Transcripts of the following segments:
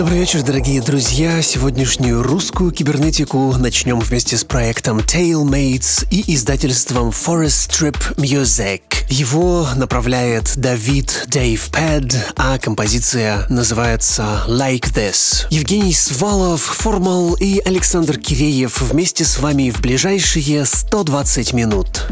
Добрый вечер, дорогие друзья. Сегодняшнюю русскую кибернетику начнем вместе с проектом Tailmates и издательством Forest Trip Music. Его направляет Давид Дэйв Пэд, а композиция называется Like This. Евгений Свалов, Формал и Александр Киреев вместе с вами в ближайшие 120 минут.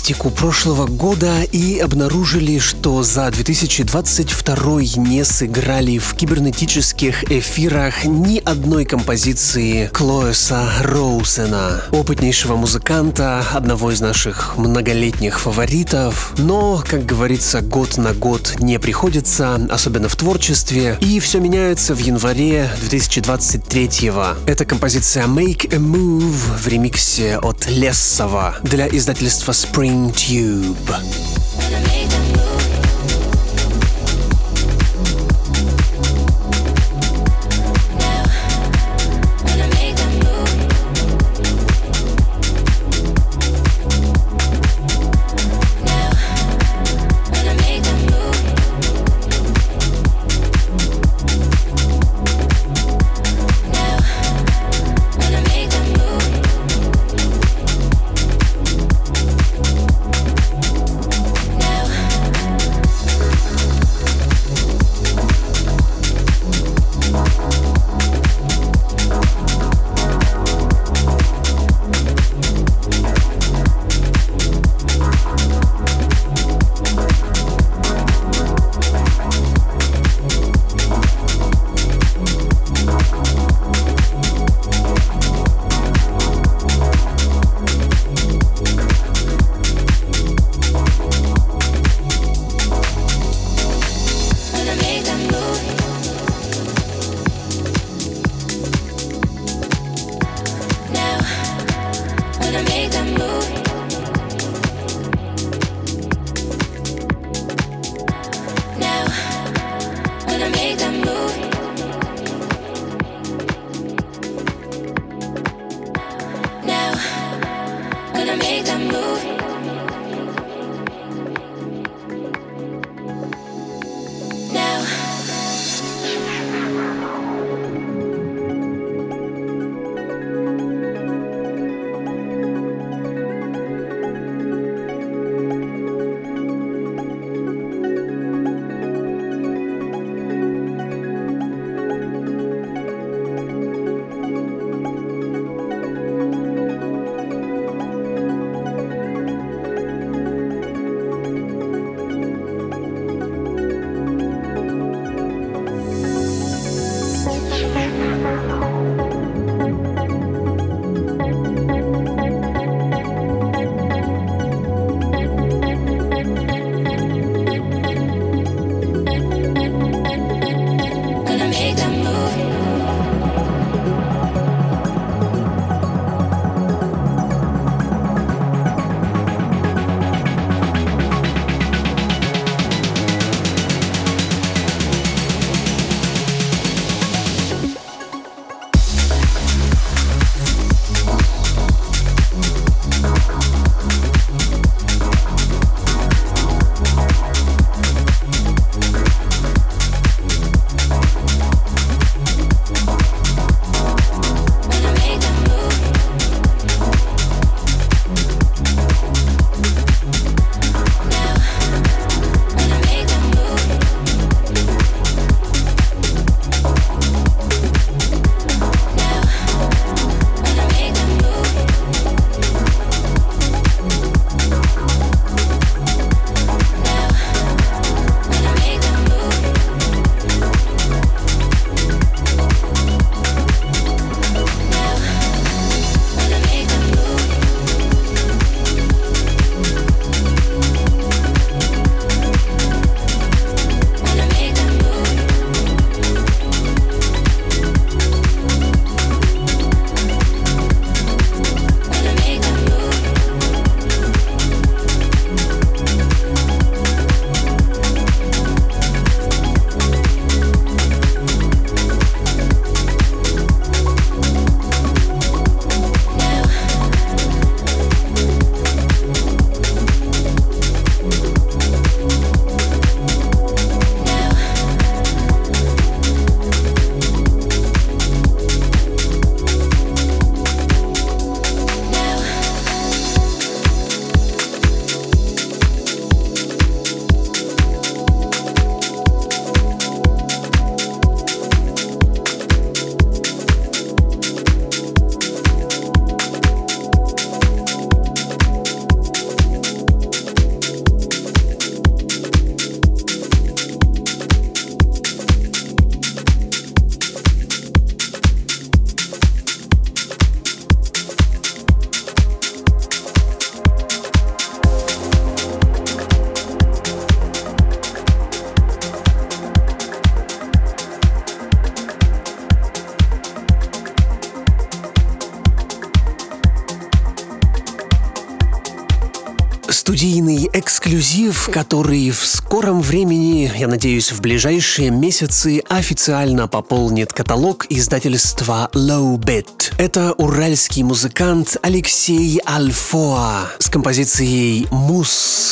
Статистику прошлого года и обнаружили, что за 2022 не сыграли в кибернетических эфирах ни одной композиции Клоэса Роусена, опытнейшего музыканта, одного из наших многолетних фаворитов. Но, как говорится, год на год не приходится, особенно в творчестве, и все меняется в январе 2023 -го. Это композиция Make a Move в ремиксе от Лессова для издательства Spring Tube. Эксклюзив, который в скором времени, я надеюсь, в ближайшие месяцы официально пополнит каталог издательства Low Bit. Это уральский музыкант Алексей Альфоа с композицией «Мусс».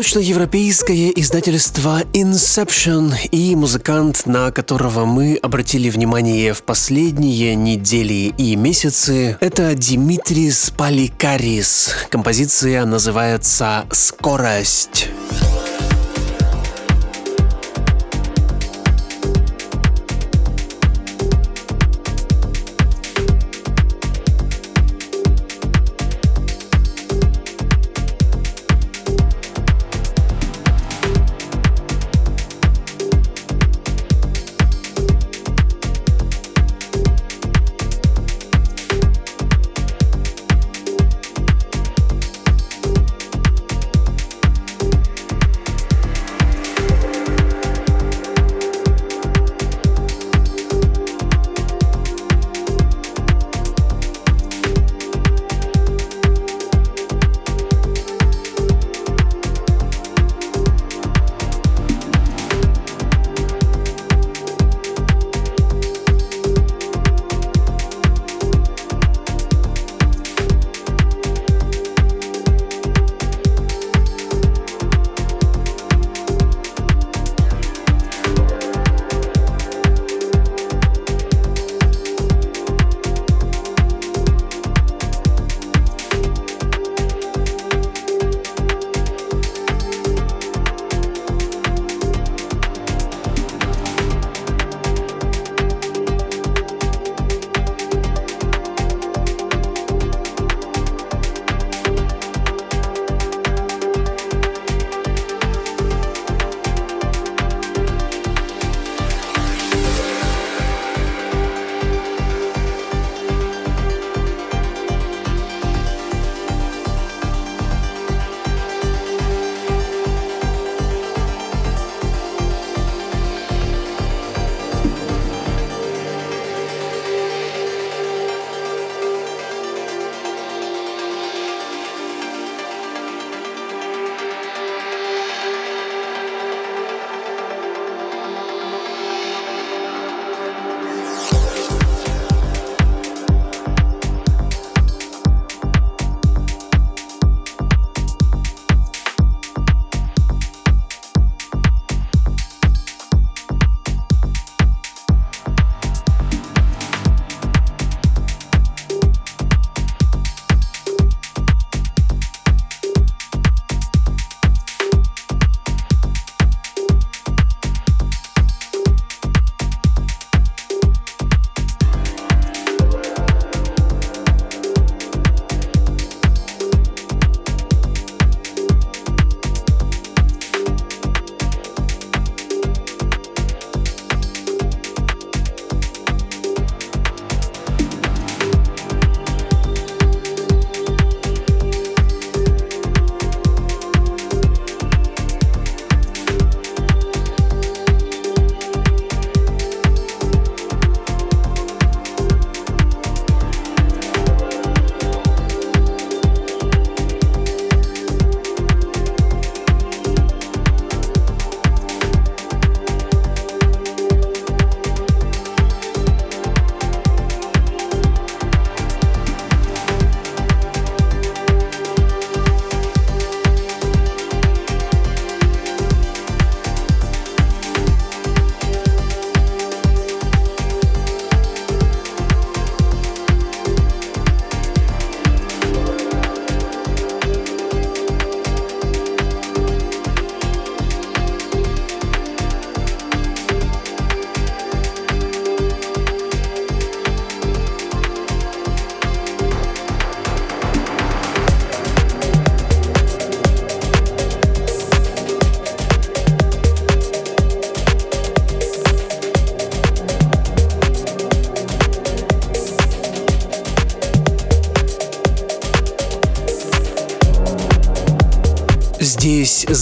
Восточноевропейское издательство Inception и музыкант, на которого мы обратили внимание в последние недели и месяцы, это Димитрис Паликарис. Композиция называется «Скорость».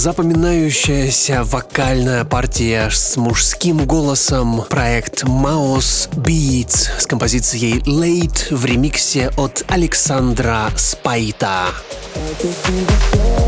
Запоминающаяся вокальная партия с мужским голосом. Проект Maos Beats с композицией Late в ремиксе от Александра Спайта. прошлой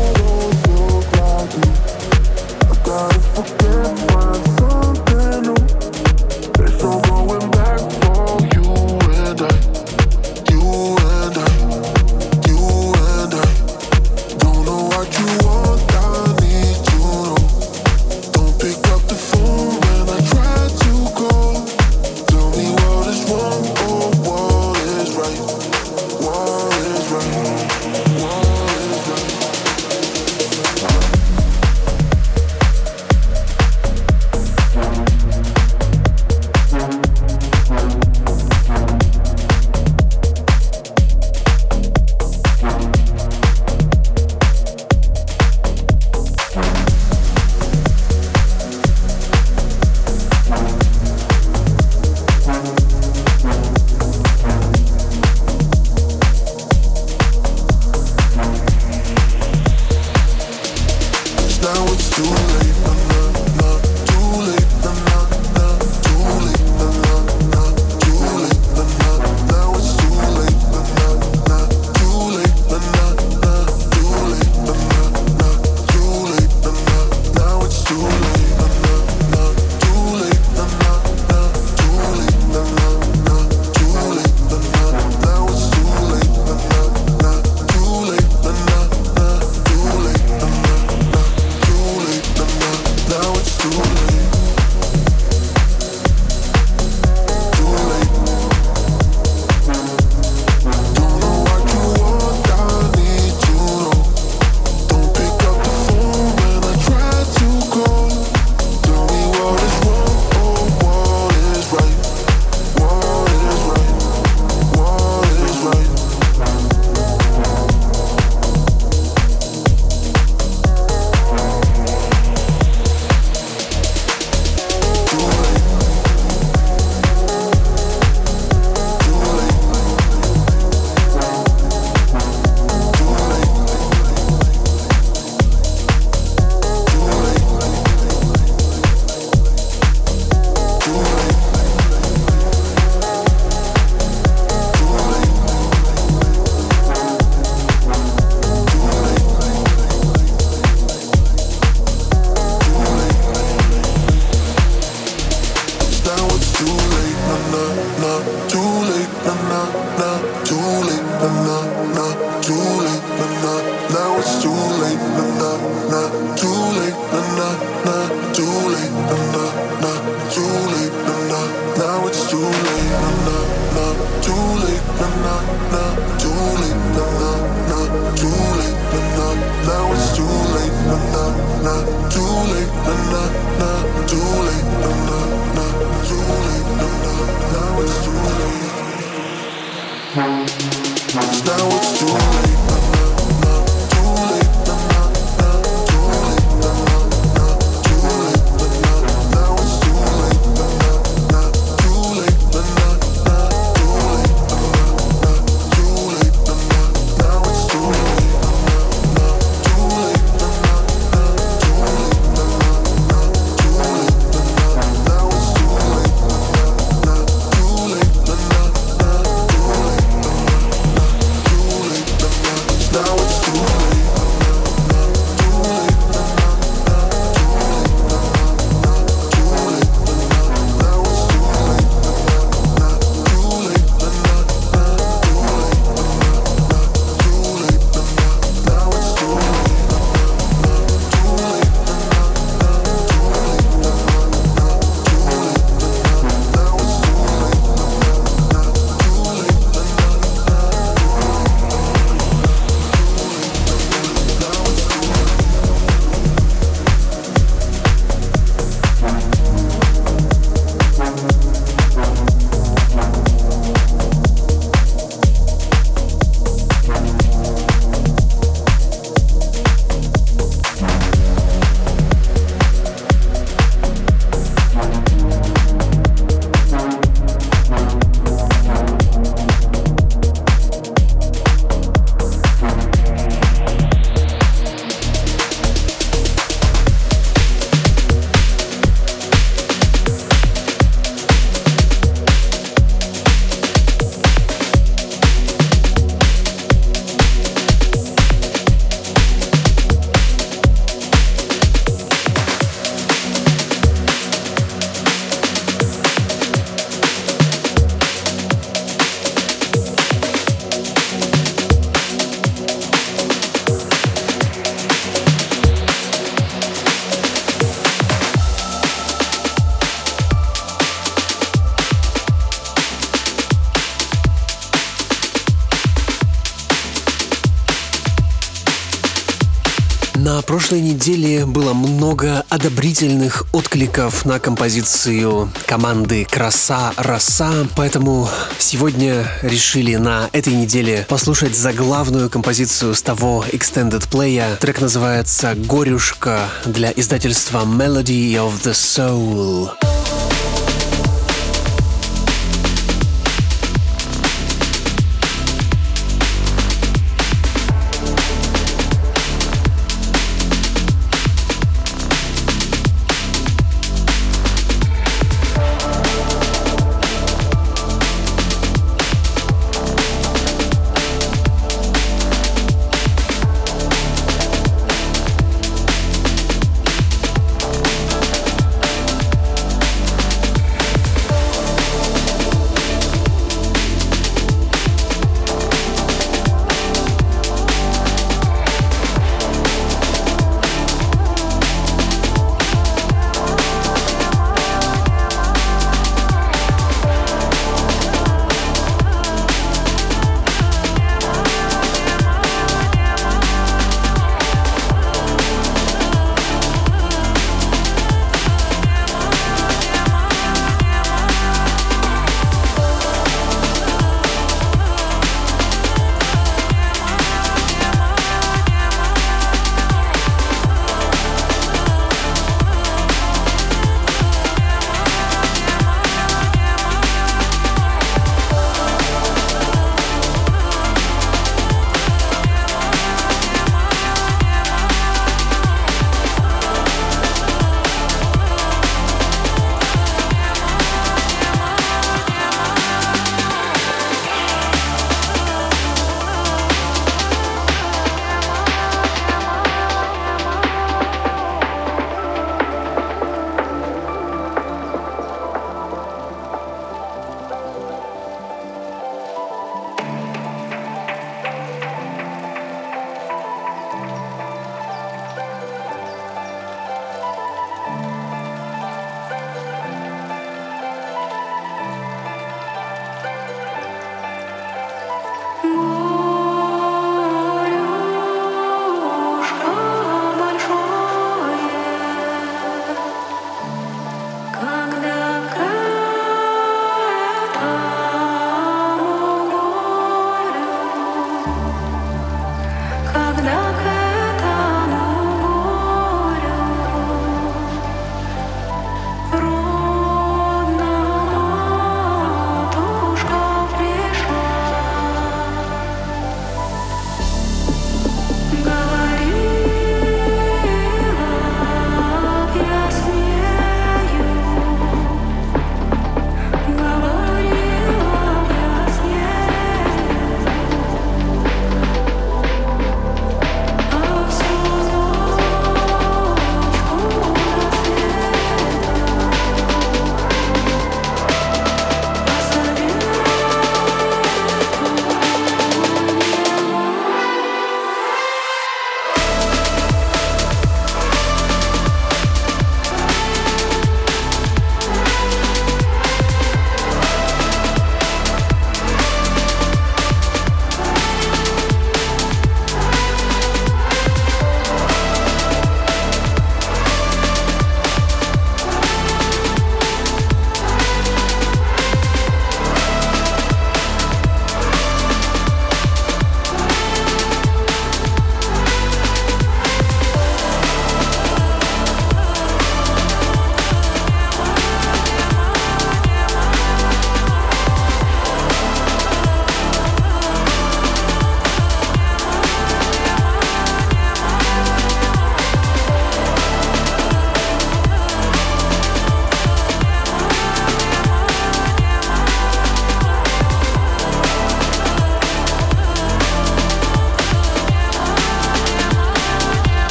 много одобрительных откликов на композицию команды «Краса Роса», поэтому сегодня решили на этой неделе послушать заглавную композицию с того Extended Play. Трек называется «Горюшка» для издательства Melody of the Soul.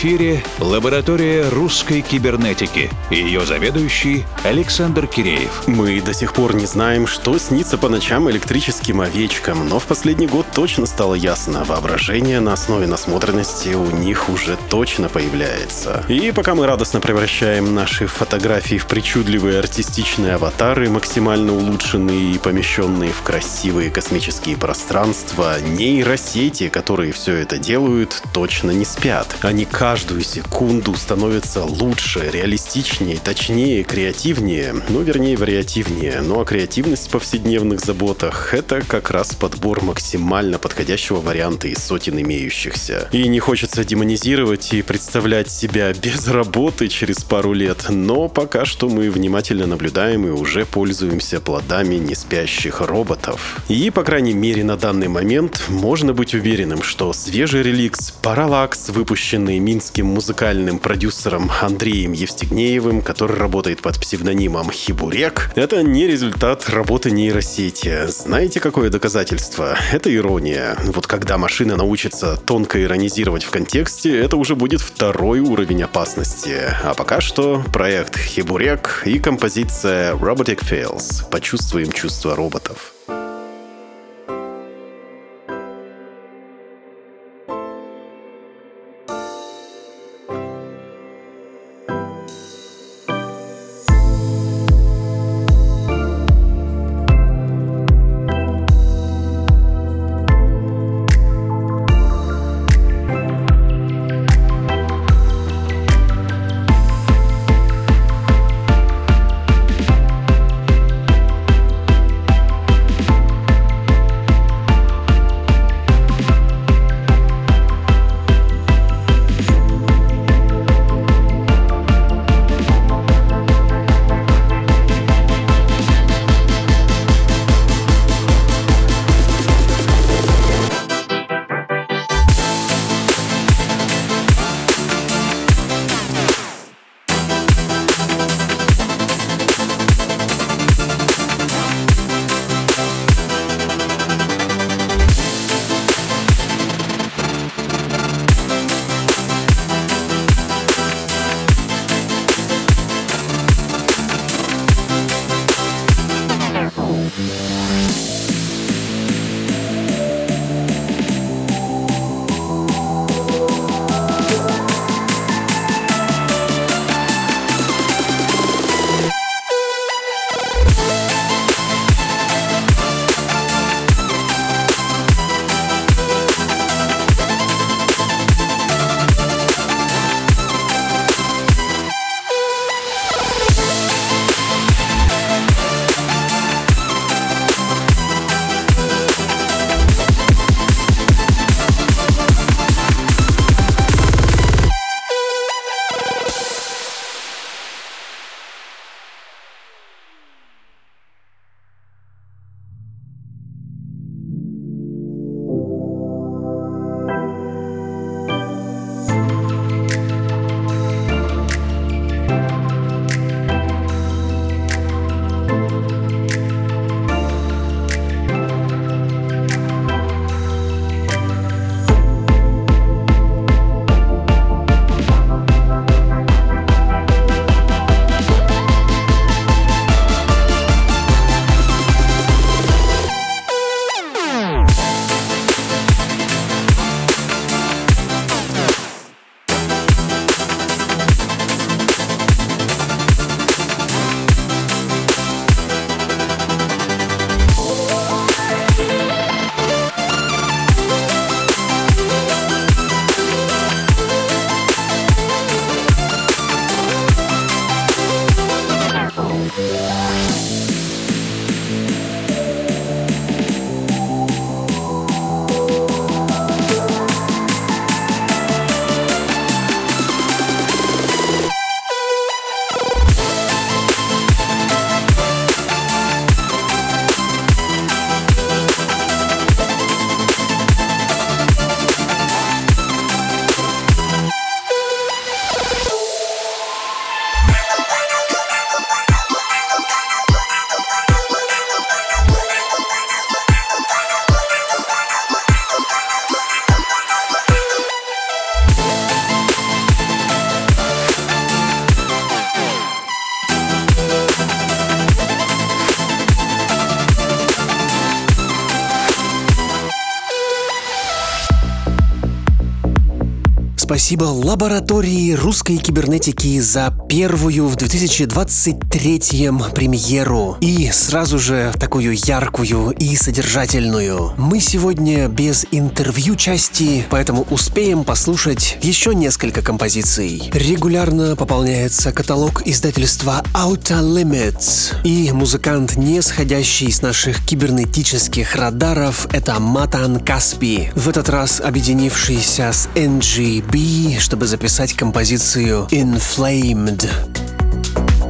Эфире лаборатория русской кибернетики и ее заведующий Александр Киреев. Мы до сих пор не знаем, что снится по ночам электрическим овечкам, но в последний год точно стало ясно, воображение на основе насмотренности у них уже точно появляется. И пока мы радостно превращаем наши фотографии в причудливые артистичные аватары, максимально улучшенные и помещенные в красивые космические пространства, нейросети, которые все это делают, точно не спят. Они каждую секунду становятся лучше, реалистичнее, точнее, креативнее, ну, вернее, вариативнее. Ну, а креативность в повседневных заботах — это как раз подбор максимально подходящего варианта из сотен имеющихся. И не хочется демонизировать и представлять себя без работы через пару лет, но пока что мы внимательно наблюдаем и уже пользуемся плодами неспящих роботов. И, по крайней мере, на данный момент можно быть уверенным, что свежий реликс Parallax, выпущенный минским музыкальным продюсером Андреем Евстигнеевым, который работает под псевдонимом Хибурек, это не результат работы нейросети. Знаете, какое доказательство? Это ирония. Вот когда машина научится тонко иронизировать в контексте, это уже будет второй уровень опасности. А пока что проект Хибурек и композиция Robotic Fails. Почувствуем чувство роботов. Спасибо лаборатории русской кибернетики за первую в 2023 премьеру и сразу же такую яркую и содержательную. Мы сегодня без интервью части, поэтому успеем послушать еще несколько композиций. Регулярно пополняется каталог издательства Outer Limits и музыкант, не сходящий с наших кибернетических радаров, это Матан Каспи. В этот раз объединившийся с NGB, чтобы записать композицию Good.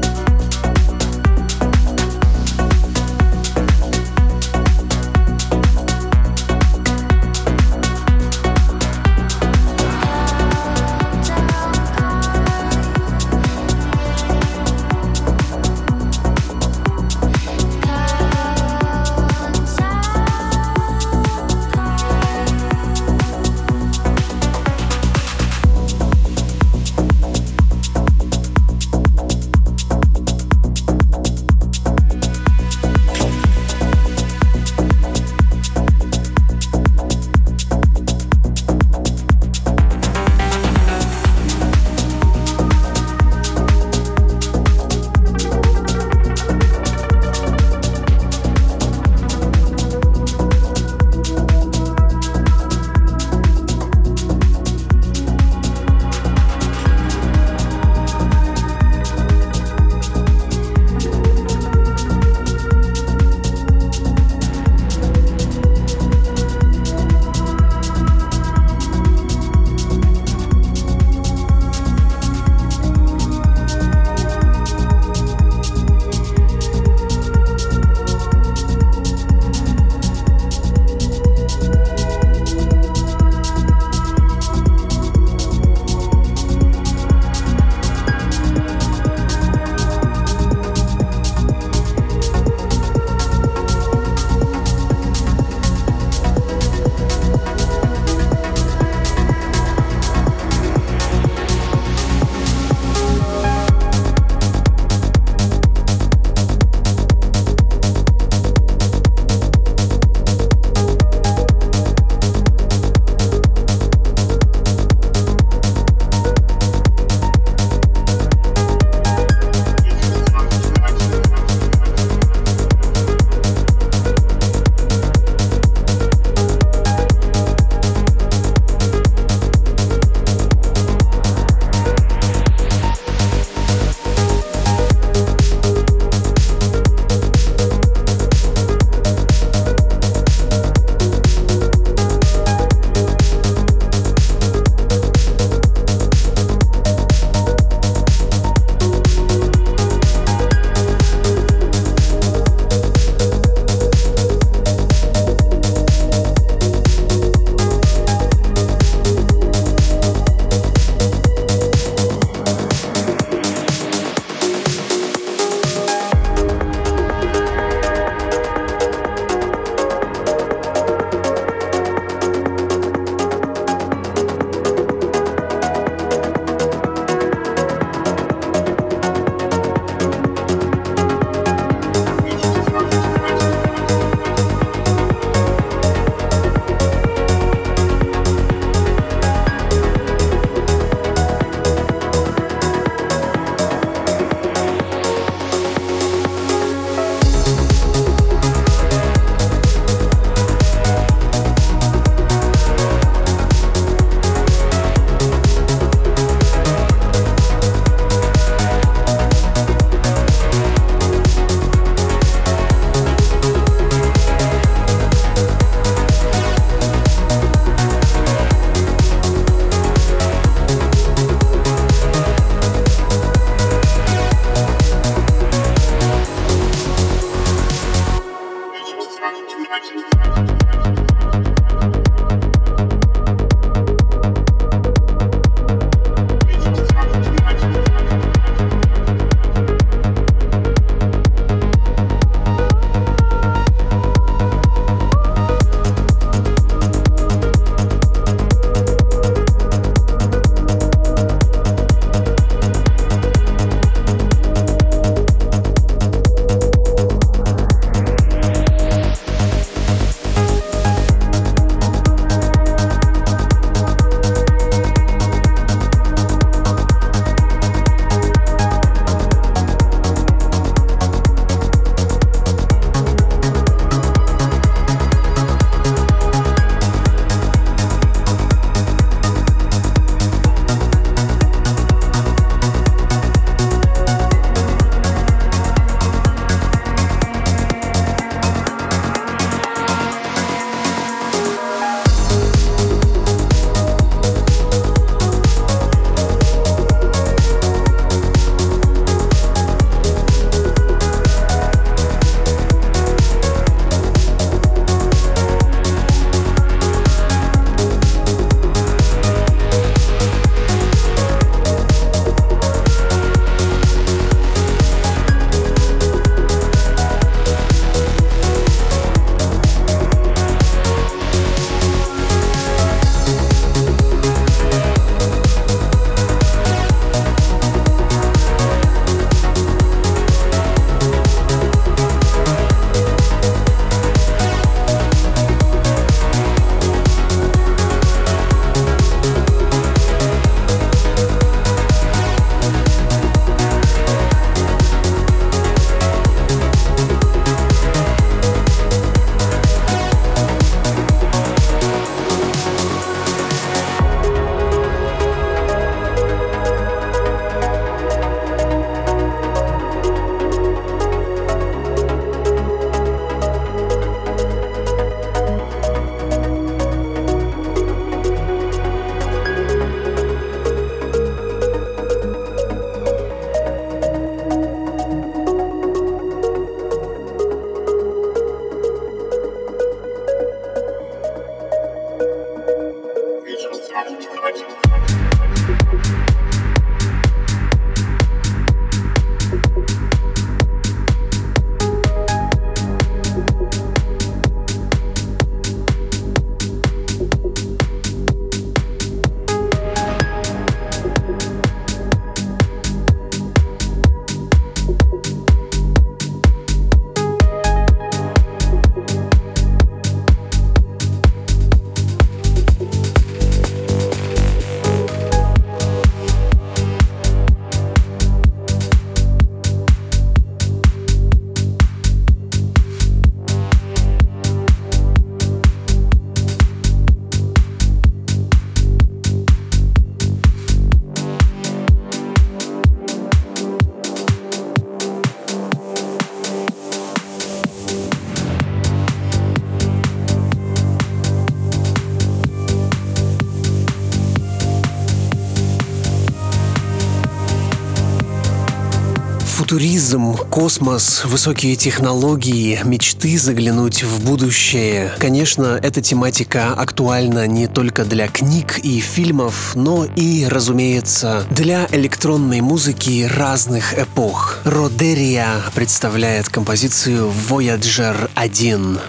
Футуризм, космос, высокие технологии, мечты заглянуть в будущее. Конечно, эта тематика актуальна не только для книг и фильмов, но и, разумеется, для электронной музыки разных эпох. Родерия представляет композицию Voyager 1.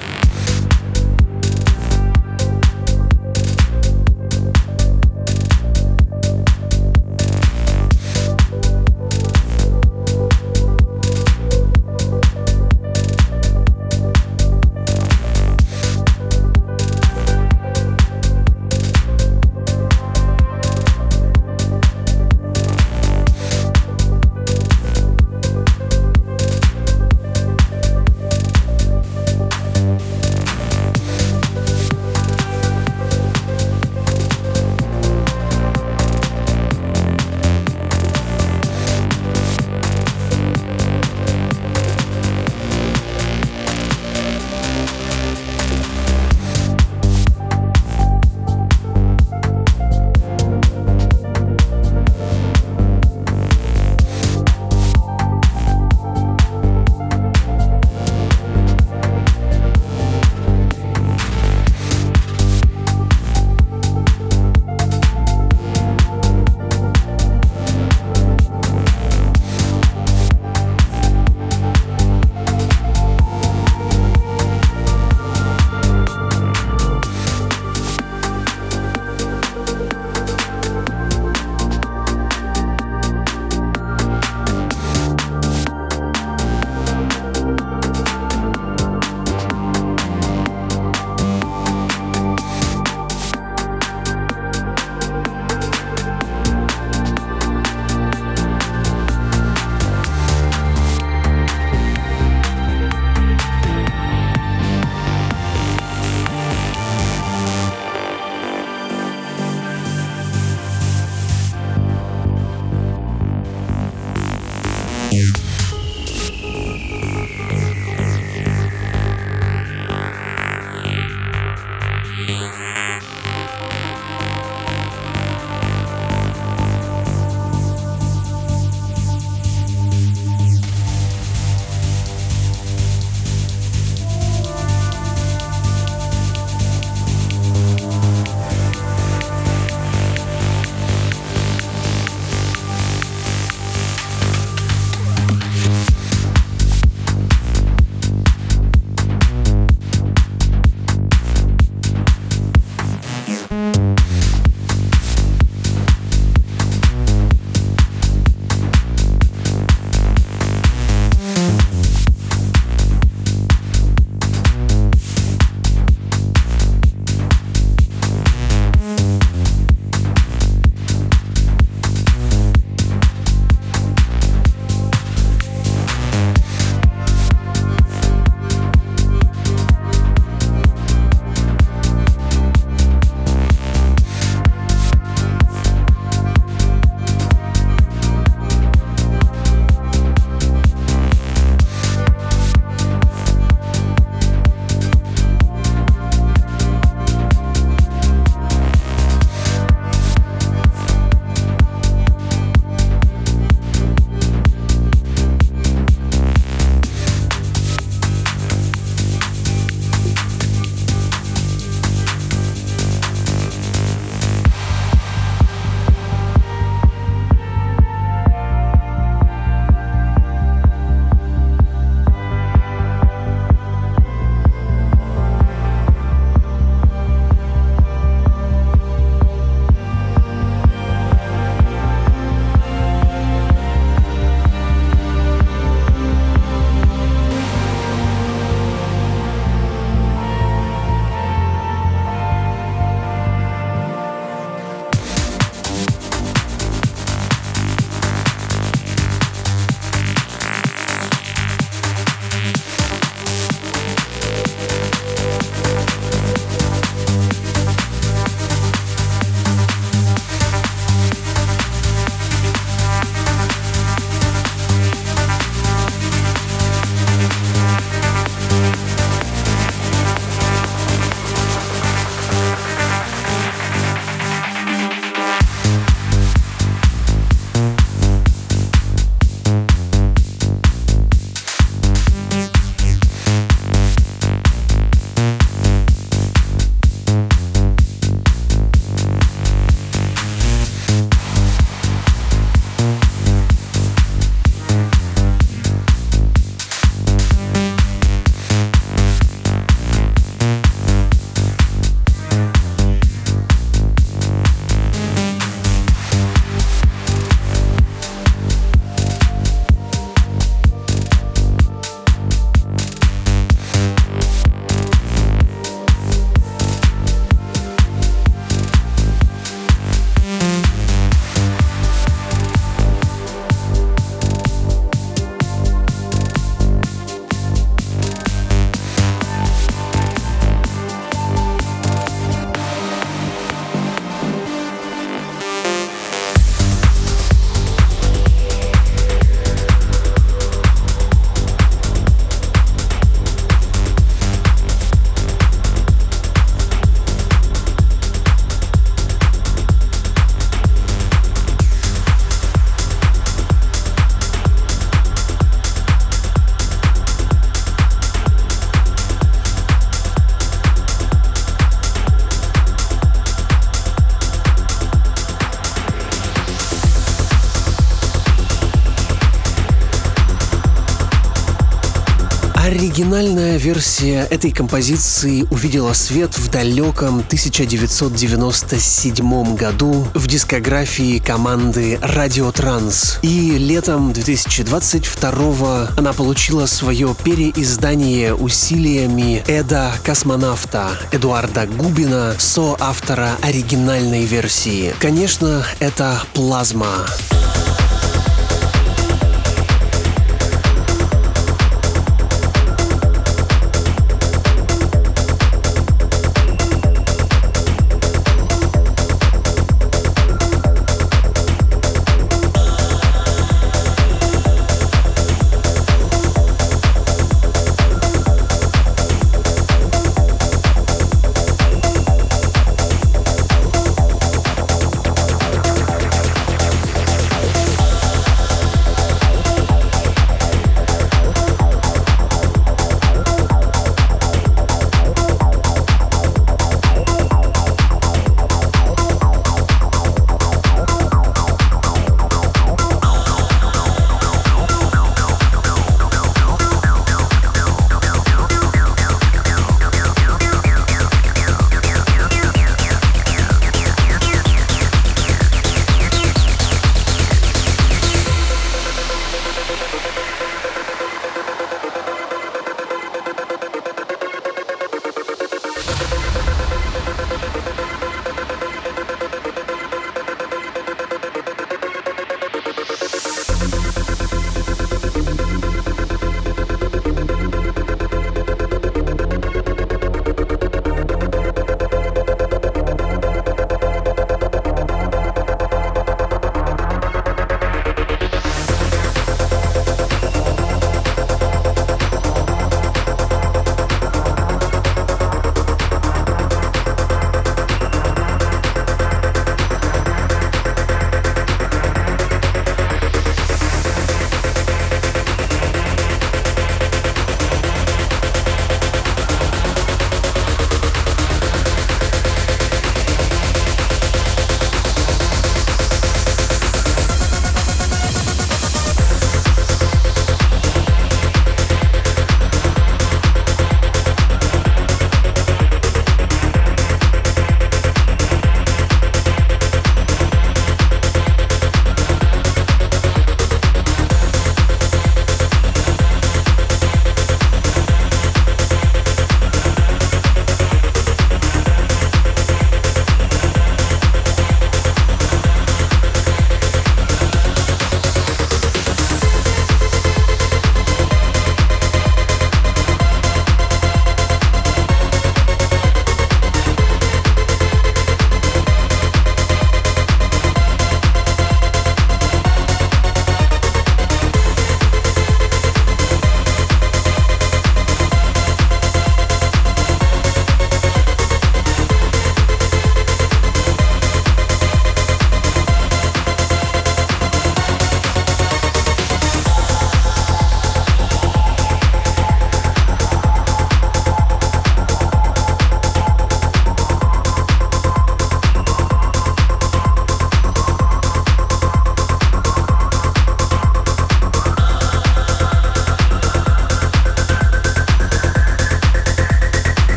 Версия этой композиции увидела свет в далеком 1997 году в дискографии команды Radio Trans. И летом 2022 она получила свое переиздание усилиями Эда Космонавта Эдуарда Губина, соавтора оригинальной версии. Конечно, это плазма.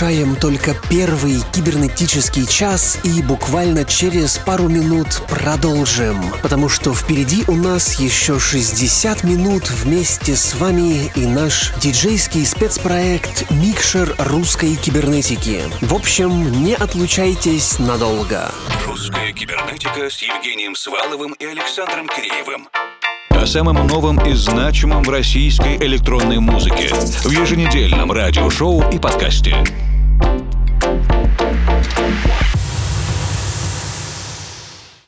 Завершаем только первый кибернетический час и буквально через пару минут продолжим, потому что впереди у нас еще 60 минут вместе с вами и наш диджейский спецпроект «Микшер русской кибернетики». В общем, не отлучайтесь надолго. Русская кибернетика с Евгением Сваловым и Александром Киреевым. О самом новом и значимом в российской электронной музыке в еженедельном радиошоу и подкасте.